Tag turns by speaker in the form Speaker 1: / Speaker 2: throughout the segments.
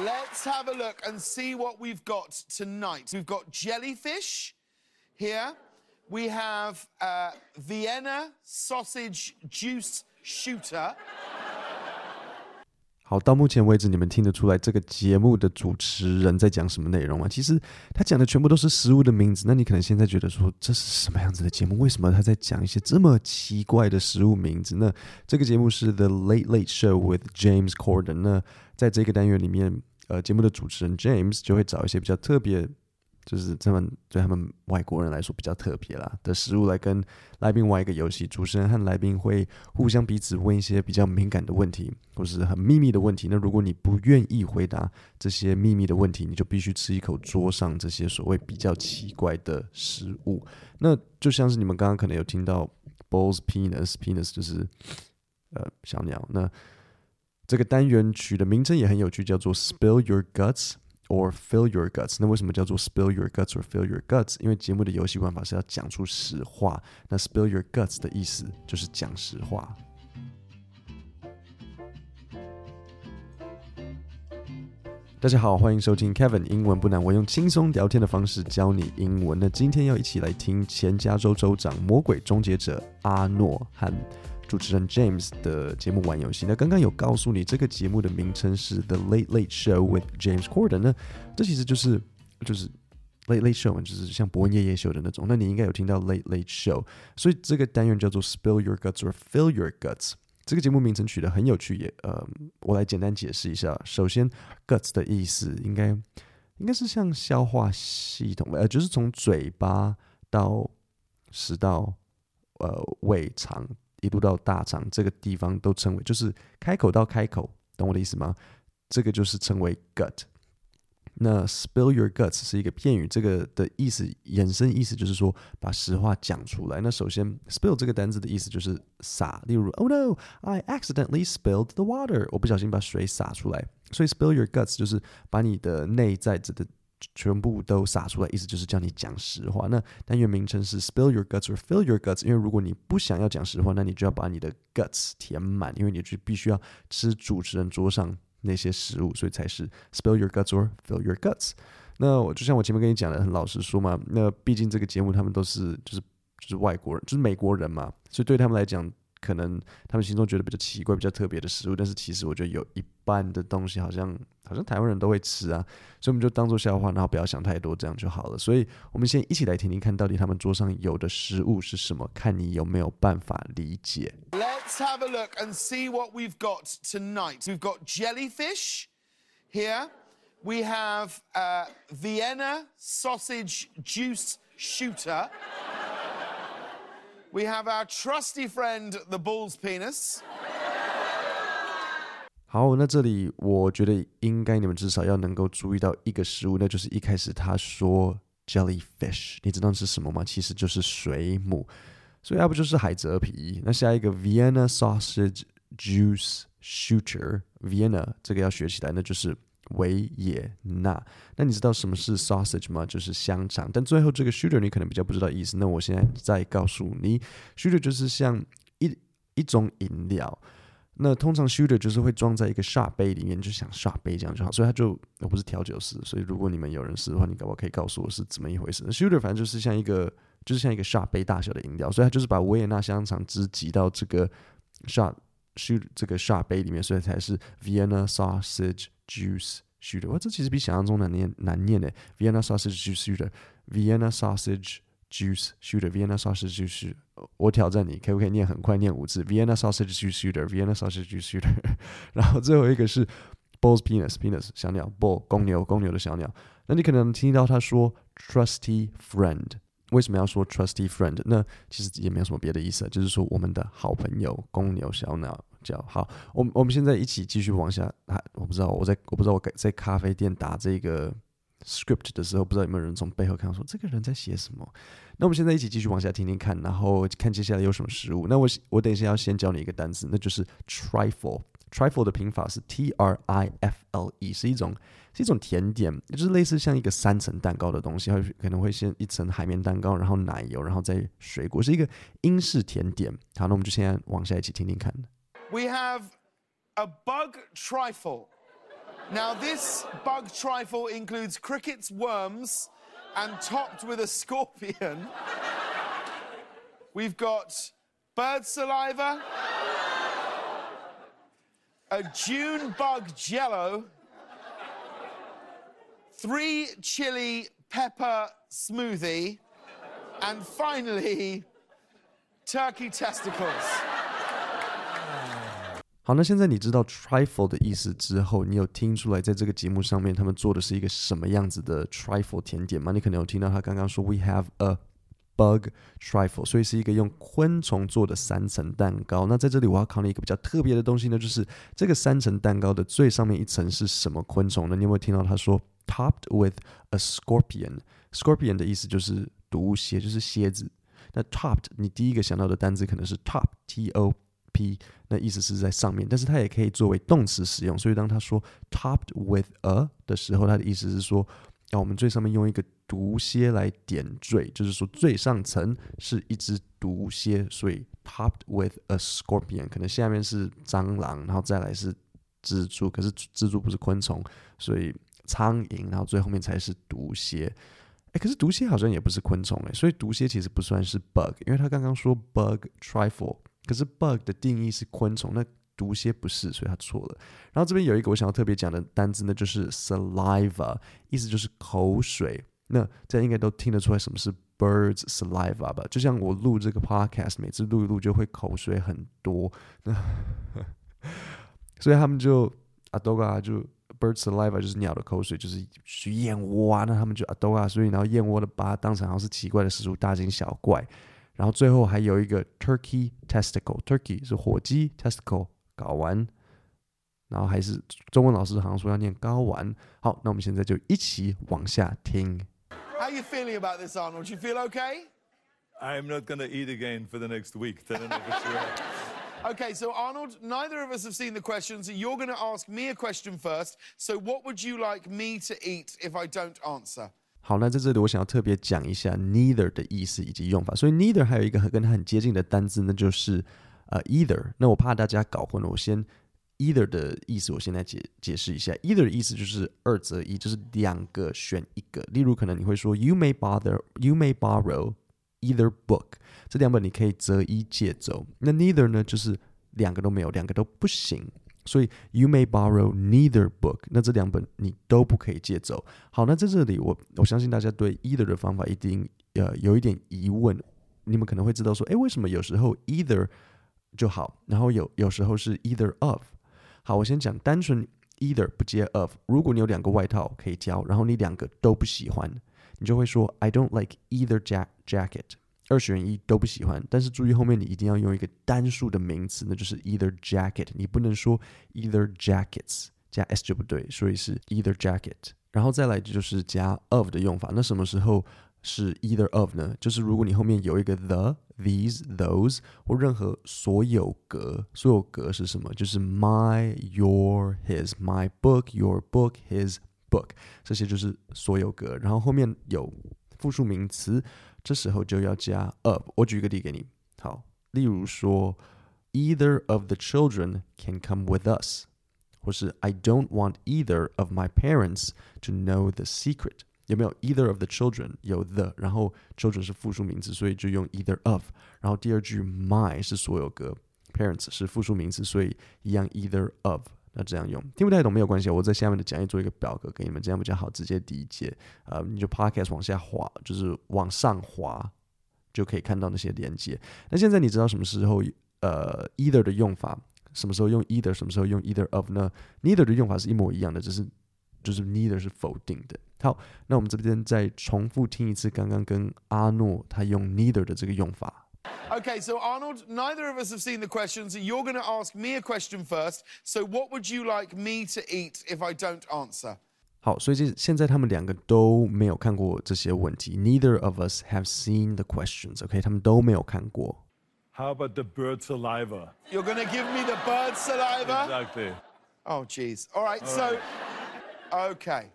Speaker 1: Let's have a look and see what we've got tonight. We've got jellyfish here. We have uh, Vienna sausage juice shooter.
Speaker 2: 好，到目前为止，你们听得出来这个节目的主持人在讲什么内容吗？其实他讲的全部都是食物的名字。那你可能现在觉得说，这是什么样子的节目？为什么他在讲一些这么奇怪的食物名字？那这个节目是 The Late Late Show with James Corden。那在这个单元里面，呃，节目的主持人 James 就会找一些比较特别。就是他们对他们外国人来说比较特别啦的食物来跟来宾玩一个游戏，主持人和来宾会互相彼此问一些比较敏感的问题，或是很秘密的问题。那如果你不愿意回答这些秘密的问题，你就必须吃一口桌上这些所谓比较奇怪的食物。那就像是你们刚刚可能有听到 Bull's penis，penis 就是呃小鸟。那这个单元曲的名称也很有趣，叫做 Spill Your Guts。Or fill your guts，那为什么叫做 spill your guts or fill your guts？因为节目的游戏玩法是要讲出实话。那 spill your guts 的意思就是讲实话。大家好，欢迎收听 Kevin 英文不难，我用轻松聊天的方式教你英文。那今天要一起来听前加州州长、魔鬼终结者阿诺和。主持人 James 的节目玩游戏，那刚刚有告诉你这个节目的名称是 The Late Late Show with James Corden，那这其实就是就是 Late Late Show，就是像博恩夜夜秀的那种。那你应该有听到 Late Late Show，所以这个单元叫做 Spill Your Guts or Fill Your Guts。这个节目名称取得很有趣，也呃，我来简单解释一下。首先，Guts 的意思应该应该是像消化系统，呃，就是从嘴巴到食道，呃，胃肠。一路到大肠这个地方都称为，就是开口到开口，懂我的意思吗？这个就是称为 gut。那 spill your guts 是一个片语，这个的意思衍生意思就是说把实话讲出来。那首先 spill 这个单字的意思就是洒，例如 Oh no, I accidentally spilled the water，我不小心把水洒出来。所以 spill your guts 就是把你的内在的。全部都撒出来，意思就是叫你讲实话。那单元名称是 Spill Your Guts or Fill Your Guts，因为如果你不想要讲实话，那你就要把你的 guts 填满，因为你就必须要吃主持人桌上那些食物，所以才是 Spill Your Guts or Fill Your Guts。那我就像我前面跟你讲的，很老实说嘛，那毕竟这个节目他们都是就是就是外国人，就是美国人嘛，所以对他们来讲。可能他们心中觉得比较奇怪、比较特别的食物，但是其实我觉得有一半的东西好像好像台湾人都会吃啊，所以我们就当做笑话，然后不要想太多，这样就好了。所以我们先一起来听听看，到底他们桌上有的食物是什么，看你有没有办法理解。
Speaker 1: Let's have a look and see what we've got tonight. We've got jellyfish here. We have a Vienna sausage juice shooter. We have our trusty friend, the bull's penis.
Speaker 2: 好，那这里我觉得应该你们至少要能够注意到一个食物，那就是一开始他说 jellyfish，你知道是什么吗？其实就是水母，所以要不就是海蜇皮。那下一个 Vienna sausage juice shooter，Vienna 这个要学起来，那就是。维也纳，那你知道什么是 sausage 吗？就是香肠。但最后这个 shooter 你可能比较不知道意思，那我现在再告诉你，shooter 就是像一一种饮料。那通常 shooter 就是会装在一个 shot 杯里面，就像 shot 杯这样就好。所以它就我不是调酒师，所以如果你们有人试的话，你可不可以告诉我是怎么一回事？shooter 反正就是像一个就是像一个 shot 杯大小的饮料，所以它就是把维也纳香肠汁挤到这个 shot shoot 这个 shot 杯里面，所以才是 Vienna sausage。Juice shooter，哇，这其实比想象中难念难念诶。Vienna sausage juice shooter，Vienna sausage juice shooter，Vienna sausage juice shooter。我挑战你，可不可以念很快，念五次？Vienna sausage juice shooter，Vienna sausage juice shooter。然后最后一个是 bull's penis，penis 小鸟，bull 公牛，公牛的小鸟。那你可能听到他说 trusty friend，为什么要说 trusty friend？那其实也没有什么别的意思，就是说我们的好朋友公牛小鸟叫。好，我我们现在一起继续往下。啊，我不知道我在我不知道我在咖啡店打这个 script 的时候，不知道有没有人从背后看到说这个人在写什么。那我们现在一起继续往下听听看，然后看接下来有什么食物。那我我等一下要先教你一个单词，那就是 trifle。trifle 的拼法是 T R I F L E，是一种是一种甜点，就是类似像一个三层蛋糕的东西，它可能会先一层海绵蛋糕，然后奶油，然后再水果，是一个英式甜点。好，那我们就现在往下一起听听看。
Speaker 1: We have a bug trifle. Now, this bug trifle includes crickets, worms, and topped with a scorpion. We've got bird saliva, a June bug jello, three chili pepper smoothie, and finally, turkey testicles.
Speaker 2: 好，那现在你知道 trifle 的意思之后，你有听出来在这个节目上面他们做的是一个什么样子的 trifle 甜点吗？你可能有听到他刚刚说 We have a bug trifle，所以是一个用昆虫做的三层蛋糕。那在这里我要考你一个比较特别的东西呢，就是这个三层蛋糕的最上面一层是什么昆虫呢？你有没有听到他说 topped with a scorpion？Scorpion 的意思就是毒蝎，就是蝎子。那 topped 你第一个想到的单字可能是 top，T O。P 那意思是在上面，但是它也可以作为动词使用。所以当他说 topped with a 的时候，它的意思是说，要我们最上面用一个毒蝎来点缀，就是说最上层是一只毒蝎，所以 topped with a scorpion，可能下面是蟑螂，然后再来是蜘蛛，可是蜘蛛不是昆虫，所以苍蝇，然后最后面才是毒蝎。诶，可是毒蝎好像也不是昆虫诶，所以毒蝎其实不算是 bug，因为他刚刚说 bug trifle。可是 bug 的定义是昆虫，那毒蝎不是，所以它错了。然后这边有一个我想要特别讲的单字呢，就是 saliva，意思就是口水。那这应该都听得出来什么是 birds saliva 吧？就像我录这个 podcast，每次录一录就会口水很多，那 所以他们就 adoga 就 birds saliva 就是鸟的口水，就是去燕窝啊，那他们就 adoga，所以然后燕窝的把它当成好像是奇怪的食物，大惊小怪。然后最后还有一个 turkey testicle，turkey 是火鸡，testicle 睾丸，然后还是中文老师好像说要念睾丸。好，那我们现在就一起往下听。
Speaker 1: How are you feeling about this, Arnold? You feel okay?
Speaker 3: I'm not gonna eat again for the next week.
Speaker 1: Okay, so Arnold, neither of us have seen the questions. You're going to ask me a question first. So what would you like me to eat if I don't answer?
Speaker 2: 好，那在这里我想要特别讲一下 neither 的意思以及用法。所以 neither 还有一个跟它很接近的单字，那就是呃 either。那我怕大家搞混了，我先 either 的意思我先来解解释一下。either 的意思就是二择一，就是两个选一个。例如可能你会说 you may bother, you may borrow either book，这两本你可以择一借走。那 neither 呢，就是两个都没有，两个都不行。所以 you may borrow neither book，那这两本你都不可以借走。好，那在这里我我相信大家对 either 的方法一定呃有一点疑问，你们可能会知道说，诶，为什么有时候 either 就好，然后有有时候是 either of。好，我先讲单纯 either 不接 of。如果你有两个外套可以交，然后你两个都不喜欢，你就会说 I don't like either jack jacket。二选一都不喜欢，但是注意后面你一定要用一个单数的名词，那就是 either jacket，你不能说 either jackets 加 s 就不对，所以是 either jacket。然后再来就是加 of 的用法，那什么时候是 either of 呢？就是如果你后面有一个 the、these、those 或任何所有格，所有格是什么？就是 my、your、his、my book、your book、his book，这些就是所有格。然后后面有复数名词。这时候就要加 of。我举一个例给你，好，例如说，either of the children can come with us，或是 I don't want either of my parents to know the secret。有没有 either of the children？有 the，然后 children 是复数名词，所以就用 either of。然后第二句 my 是所有格，parents 是复数名词，所以一样 either of。 那这样用听不太懂没有关系，我在下面的讲义做一个表格给你们，这样比较好直接理解。呃，你就 podcast 往下滑，就是往上滑，就可以看到那些连接。那现在你知道什么时候呃 either 的用法，什么时候用 either，什么时候用 either of 呢？neither 的用法是一模一样的，只是就是 neither 是否定的。好，那我们这边再重复听一次刚刚跟阿诺他用 neither 的这个用法。
Speaker 1: Okay, so Arnold, neither of us have seen the questions. You're going to ask me a question first. So what would you like me to eat if I don't answer?
Speaker 2: 好，所以这现在他们两个都没有看过这些问题。Neither of us have seen the questions. OK，他们都没有看过。
Speaker 3: How about the bird saliva?
Speaker 1: You're going to give me the bird saliva?
Speaker 3: Exactly.
Speaker 1: Oh, geez. All right, All so, right. OK。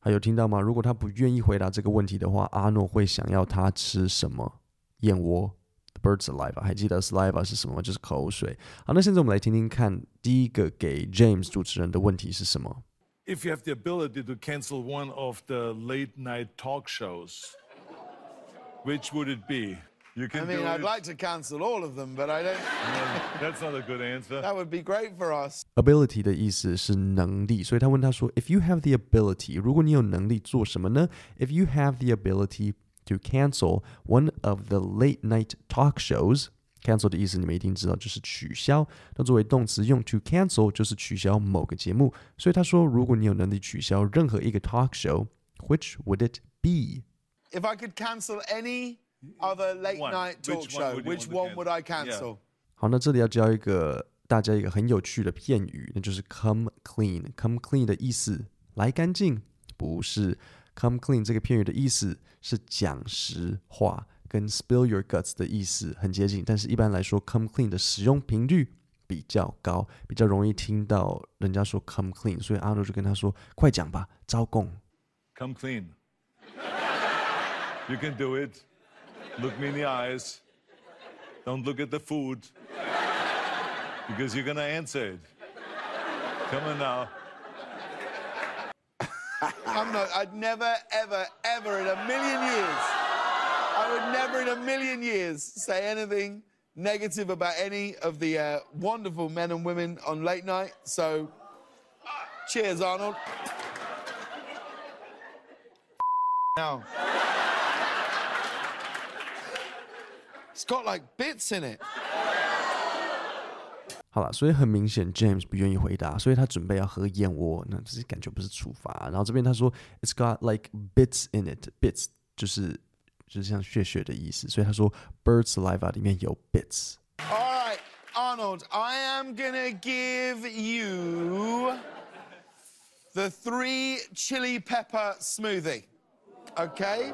Speaker 2: 还有听到吗？如果他不愿意回答这个问题的话，阿诺会想要他吃什么？燕窝。 Bird saliva，还记得 saliva 是什么吗？就是口水。好，那现在我们来听听看，第一个给 James 主持人的问题是什么
Speaker 3: if you have the ability to cancel one of the late night talk shows, which would it be? You can
Speaker 1: I mean,
Speaker 3: do
Speaker 1: I'd
Speaker 3: it.
Speaker 1: like to cancel all of them, but I don't.
Speaker 3: That's not a good answer.
Speaker 1: That would be great for us.
Speaker 2: ability 的意思是能力，所以他问他说：“If you have the ability，如果你有能力做什么呢？If you have the ability to cancel one of the late night talk shows。” cancel 的意思你们一定知道，就是取消。那作为动词用 to cancel 就是取消某个节目。所以他说，如果你有能力取消任何一个 talk show，which would it be？
Speaker 1: If I could cancel any other late
Speaker 3: One.
Speaker 1: night talk
Speaker 3: Which one
Speaker 1: show,
Speaker 3: would you
Speaker 1: which
Speaker 3: want to
Speaker 1: one would I
Speaker 3: cancel?
Speaker 1: cancel?
Speaker 2: 好，那这里要教一个大家一个很有趣的片语，那就是 come clean。come clean 的意思来干净，不是 Come clean 这个片语的意思是讲实话，跟 spill your guts 的意思很接近，但是一般来说 come clean 的使用频率比较高，比较容易听到人家说 come clean，所以阿诺就跟他说：“快讲吧，招供。
Speaker 3: Come clean. You can do it. Look me in the eyes. Don't look at the food. Because you're gonna answer it. Come on now.
Speaker 1: I'm not. I'd never, ever, ever in a million years. I would never in a million years say anything negative about any of the uh, wonderful men and women on late night. So, cheers, Arnold. Now. It's got like bits in it.
Speaker 2: 好了，所以很明显，James 不愿意回答，所以他准备要喝燕窝，那只是感觉不是处罚。然后这边他说，It's got like bits in it，bits 就是就是像血血的意思，所以他说 bird saliva 里面有 bits。
Speaker 1: All right, Arnold, I am gonna give you the three chili pepper smoothie. Okay?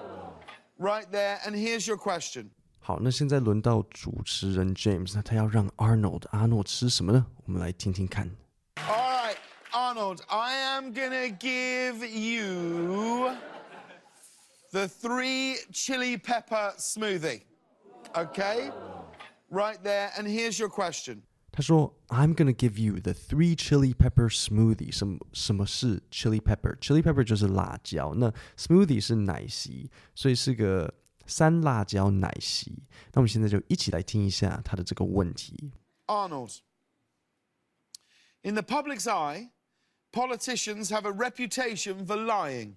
Speaker 1: Right there, and here's your question.
Speaker 2: 好，那现在轮到主持人 James，那他要让 Arnold 阿诺吃什么呢？我们来听听看。
Speaker 1: All right, Arnold, I am gonna give you the three chili pepper smoothie. Okay? Right there, and here's your question.
Speaker 2: 他说：“I'm gonna give you the three chili pepper smoothie。什么什么是 chili pepper？chili pepper 就是辣椒，那 smoothie 是奶昔，所以是个 三辣椒奶昔。那我们现在就一起来听一下他的这个问题。
Speaker 1: Arnold. In the public's eye, politicians have a reputation for lying.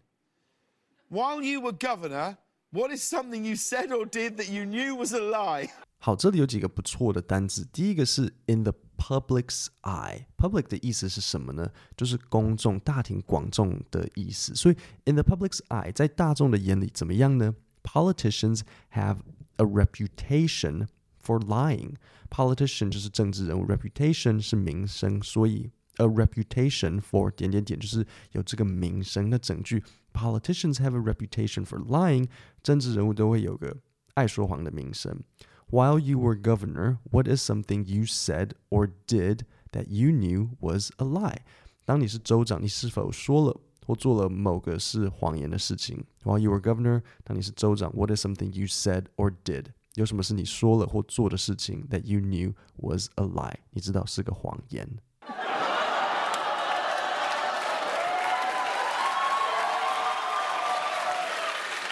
Speaker 1: While you were governor, what is something you said or did that you knew was a lie?
Speaker 2: 好，这里有几个不错的单词。第一个是 in the public's eye。public 的意思是什么呢？就是公众、大庭广众的意思。所以 in the public's eye，在大众的眼里怎么样呢 ？Politicians have a reputation for lying。Politician 就是政治人物，reputation 是名声，所以 a reputation for 点点点就是有这个名声。那整句 politicians have a reputation for lying，政治人物都会有个爱说谎的名声。While you were governor, what is something you said or did that you knew was a lie? 当你是州长，你是否说了 或做了某个是谎言的事情？While you were governor，当你是州长，what is something you said or did？有什么是你说了或做的事情 that you knew was a lie？你知道是个谎言。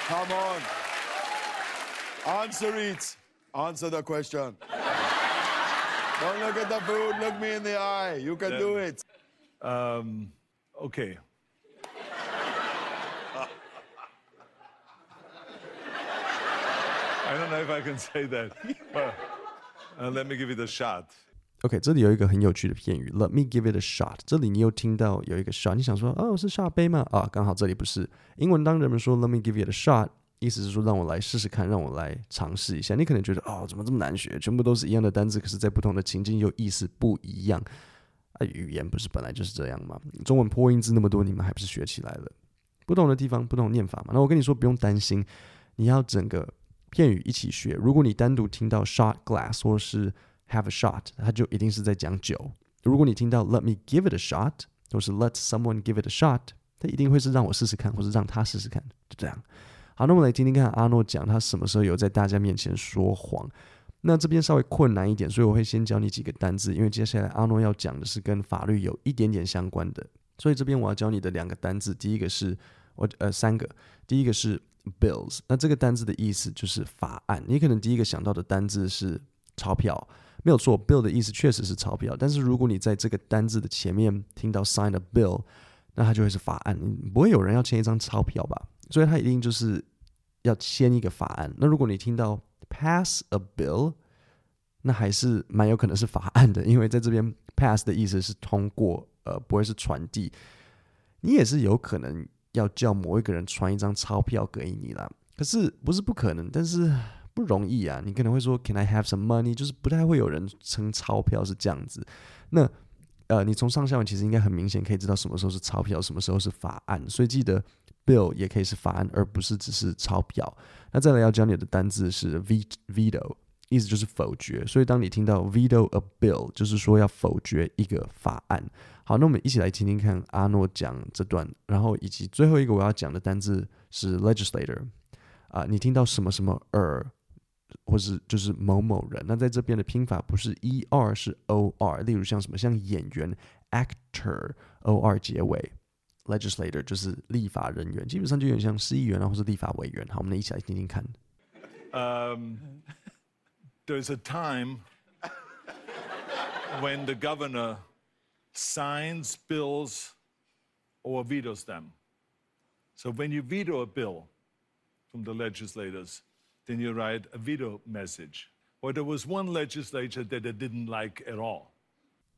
Speaker 1: Come on. Answer it. Answer the question. Don't look at the food, look me in the eye. You can do it.
Speaker 3: Um, okay. I don't know if I can say that. let me give it a shot.
Speaker 2: OK，这里有一个很有趣的片语，Let me give it a shot。这里你又听到有一个 shot，你想说哦是下杯吗？啊，刚好这里不是。英文当人们说 Let me give it a shot，意思是说让我来试试看，让我来尝试一下。你可能觉得哦怎么这么难学？全部都是一样的单字，可是在不同的情境又意思不一样。啊，语言不是本来就是这样吗？中文破音字那么多，你们还不是学起来了？不同的地方，不同念法嘛。那我跟你说不用担心，你要整个片语一起学。如果你单独听到 shot glass 或是 have a shot，它就一定是在讲酒。如果你听到 let me give it a shot，或是 let someone give it a shot，它一定会是让我试试看，或是让他试试看，就这样。好，那我们来听听看阿诺讲他什么时候有在大家面前说谎。那这边稍微困难一点，所以我会先教你几个单字，因为接下来阿诺要讲的是跟法律有一点点相关的。所以这边我要教你的两个单字，第一个是我呃三个，第一个是 bills，那这个单字的意思就是法案。你可能第一个想到的单字是钞票，没有错，bill 的意思确实是钞票。但是如果你在这个单字的前面听到 sign a bill，那它就会是法案。不会有人要签一张钞票吧？所以它一定就是要签一个法案。那如果你听到 pass a bill，那还是蛮有可能是法案的，因为在这边 pass 的意思是通过。呃，不会是传递，你也是有可能要叫某一个人传一张钞票给你啦。可是不是不可能，但是不容易啊。你可能会说，Can I have some money？就是不太会有人称钞票是这样子。那呃，你从上下文其实应该很明显可以知道什么时候是钞票，什么时候是法案。所以记得 bill 也可以是法案，而不是只是钞票。那再来要教你的单字是 veto。意思就是否决，所以当你听到 veto a bill，就是说要否决一个法案。好，那我们一起来听听看阿诺讲这段，然后以及最后一个我要讲的单字是 legislator 啊，你听到什么什么 er，或是就是某某人，那在这边的拼法不是 er 是 or，例如像什么像演员 actor or 结尾，legislator 就是立法人员，基本上就有点像市议员啊，或是立法委员。好，我们一起来听听看。
Speaker 3: Um There's a time when the governor signs bills or vetoes them. So when you veto a bill from the legislators, then you write a veto message. Or there was one legislature that I didn't like at all.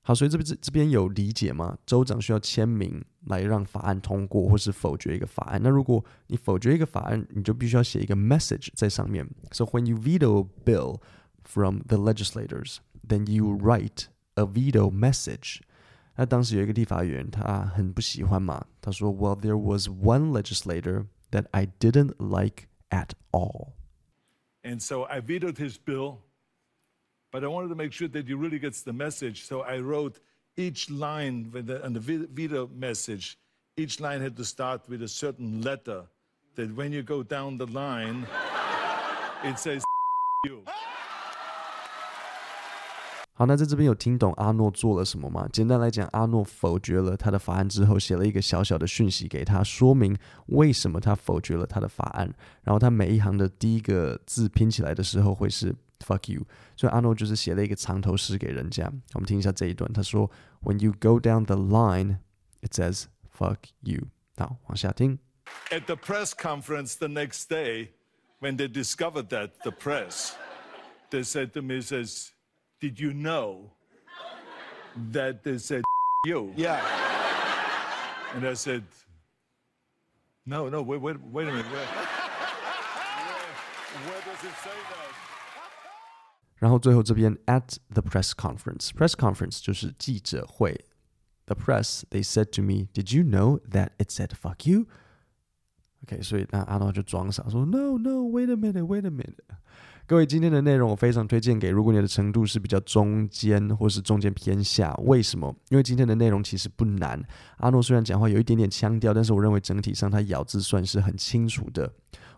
Speaker 2: 好，所以这边这这边有理解吗？州长需要签名来让法案通过，或是否决一个法案。那如果你否决一个法案，你就必须要写一个 message 在上面。So when you veto a bill from the legislators, then you write a veto message. 那当时有一个立法委员，他很不喜欢嘛，他说，Well, there was one legislator that I didn't like at all.
Speaker 3: And so I vetoed his bill, but I wanted to make sure that he really gets the message. So I wrote each line with the, on the veto message, each line had to start with a certain letter that when you go down the line, it says you.
Speaker 2: 好，那在这边有听懂阿诺做了什么吗？简单来讲，阿诺否决了他的法案之后，写了一个小小的讯息给他，说明为什么他否决了他的法案。然后他每一行的第一个字拼起来的时候会是 “fuck you”，所以阿诺就是写了一个长头诗给人家。我们听一下这一段，他说：“When you go down the line, it says fuck you。”好，往下听。
Speaker 3: At the press conference the next day, when they discovered that the press, they said to me, "says." Did you know that they said you?
Speaker 1: Yeah.
Speaker 3: And I said, no, no, wait, wait, wait a minute. Where, where does it say that?
Speaker 2: 然后最后这边 at the press conference, press conference 就是记者会。The press, they said to me, did you know that it said fuck you? OK，所以那阿诺就装傻说，No, no, wait a minute, wait a minute. 各位，今天的内容我非常推荐给，如果你的程度是比较中间或是中间偏下，为什么？因为今天的内容其实不难。阿诺虽然讲话有一点点腔调，但是我认为整体上他咬字算是很清楚的。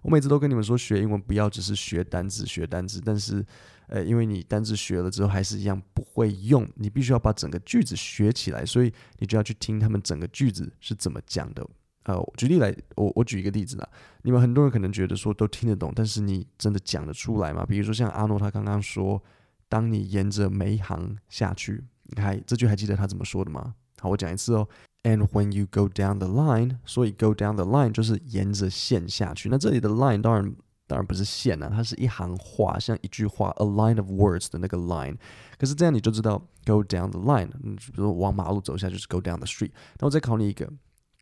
Speaker 2: 我每次都跟你们说，学英文不要只是学单字，学单字，但是，呃，因为你单字学了之后还是一样不会用，你必须要把整个句子学起来，所以你就要去听他们整个句子是怎么讲的。呃，举例来，我我举一个例子啦。你们很多人可能觉得说都听得懂，但是你真的讲得出来吗？比如说像阿诺他刚刚说，当你沿着每一行下去，你还这句还记得他怎么说的吗？好，我讲一次哦。And when you go down the line，所以 go down the line 就是沿着线下去。那这里的 line 当然当然不是线啊，它是一行话，像一句话，a line of words 的那个 line。可是这样你就知道 go down the line，嗯，比如说往马路走下就是 go down the street。那我再考你一个。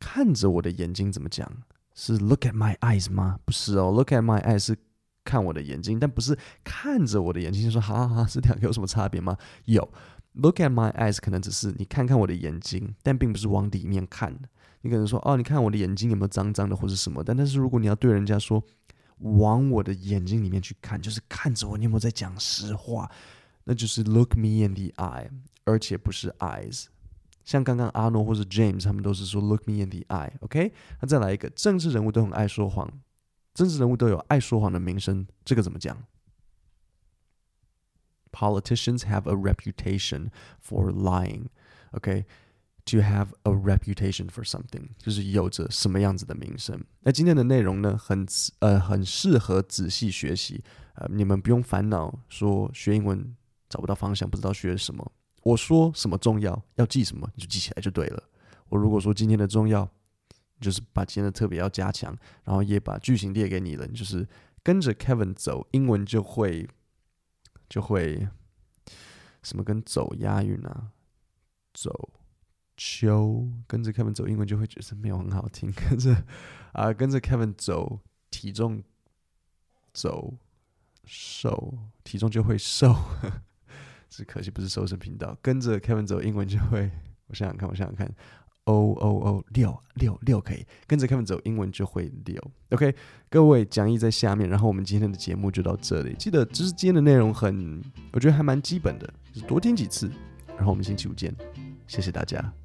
Speaker 2: 看着我的眼睛怎么讲？是 look at my eyes 吗？不是哦，look at my eyes 是看我的眼睛，但不是看着我的眼睛。就说好好好，这两个有什么差别吗？有，look at my eyes 可能只是你看看我的眼睛，但并不是往里面看。你可能说哦，你看我的眼睛有没有脏脏的或者什么？但但是如果你要对人家说往我的眼睛里面去看，就是看着我，你有没有在讲实话？那就是 look me in the eye，而且不是 eyes。像刚刚阿诺或者 James，他们都是说 “look me in the eye”，OK？那再来一个，政治人物都很爱说谎，政治人物都有爱说谎的名声，这个怎么讲？Politicians have a reputation for lying，OK？To have a reputation for something，就是有着什么样子的名声。那今天的内容呢，很呃很适合仔细学习。呃，你们不用烦恼说学英文找不到方向，不知道学什么。我说什么重要，要记什么，你就记起来就对了。我如果说今天的重要，就是把今天的特别要加强，然后也把句型列给你了，你就是跟着 Kevin 走，英文就会就会什么跟走押韵啊，走。秋跟着 Kevin 走，英文就会觉得没有很好听。跟着啊、跟着 Kevin 走，体重走瘦，体重就会瘦。只可惜不是瘦身频道。跟着 Kevin 走，英文就会，我想想看，我想想看，O O O 六六六可以。跟着 Kevin 走，英文就会六。OK，各位讲义在下面，然后我们今天的节目就到这里。记得，就是今天的内容很，我觉得还蛮基本的，就是多听几次。然后我们星期五见，谢谢大家。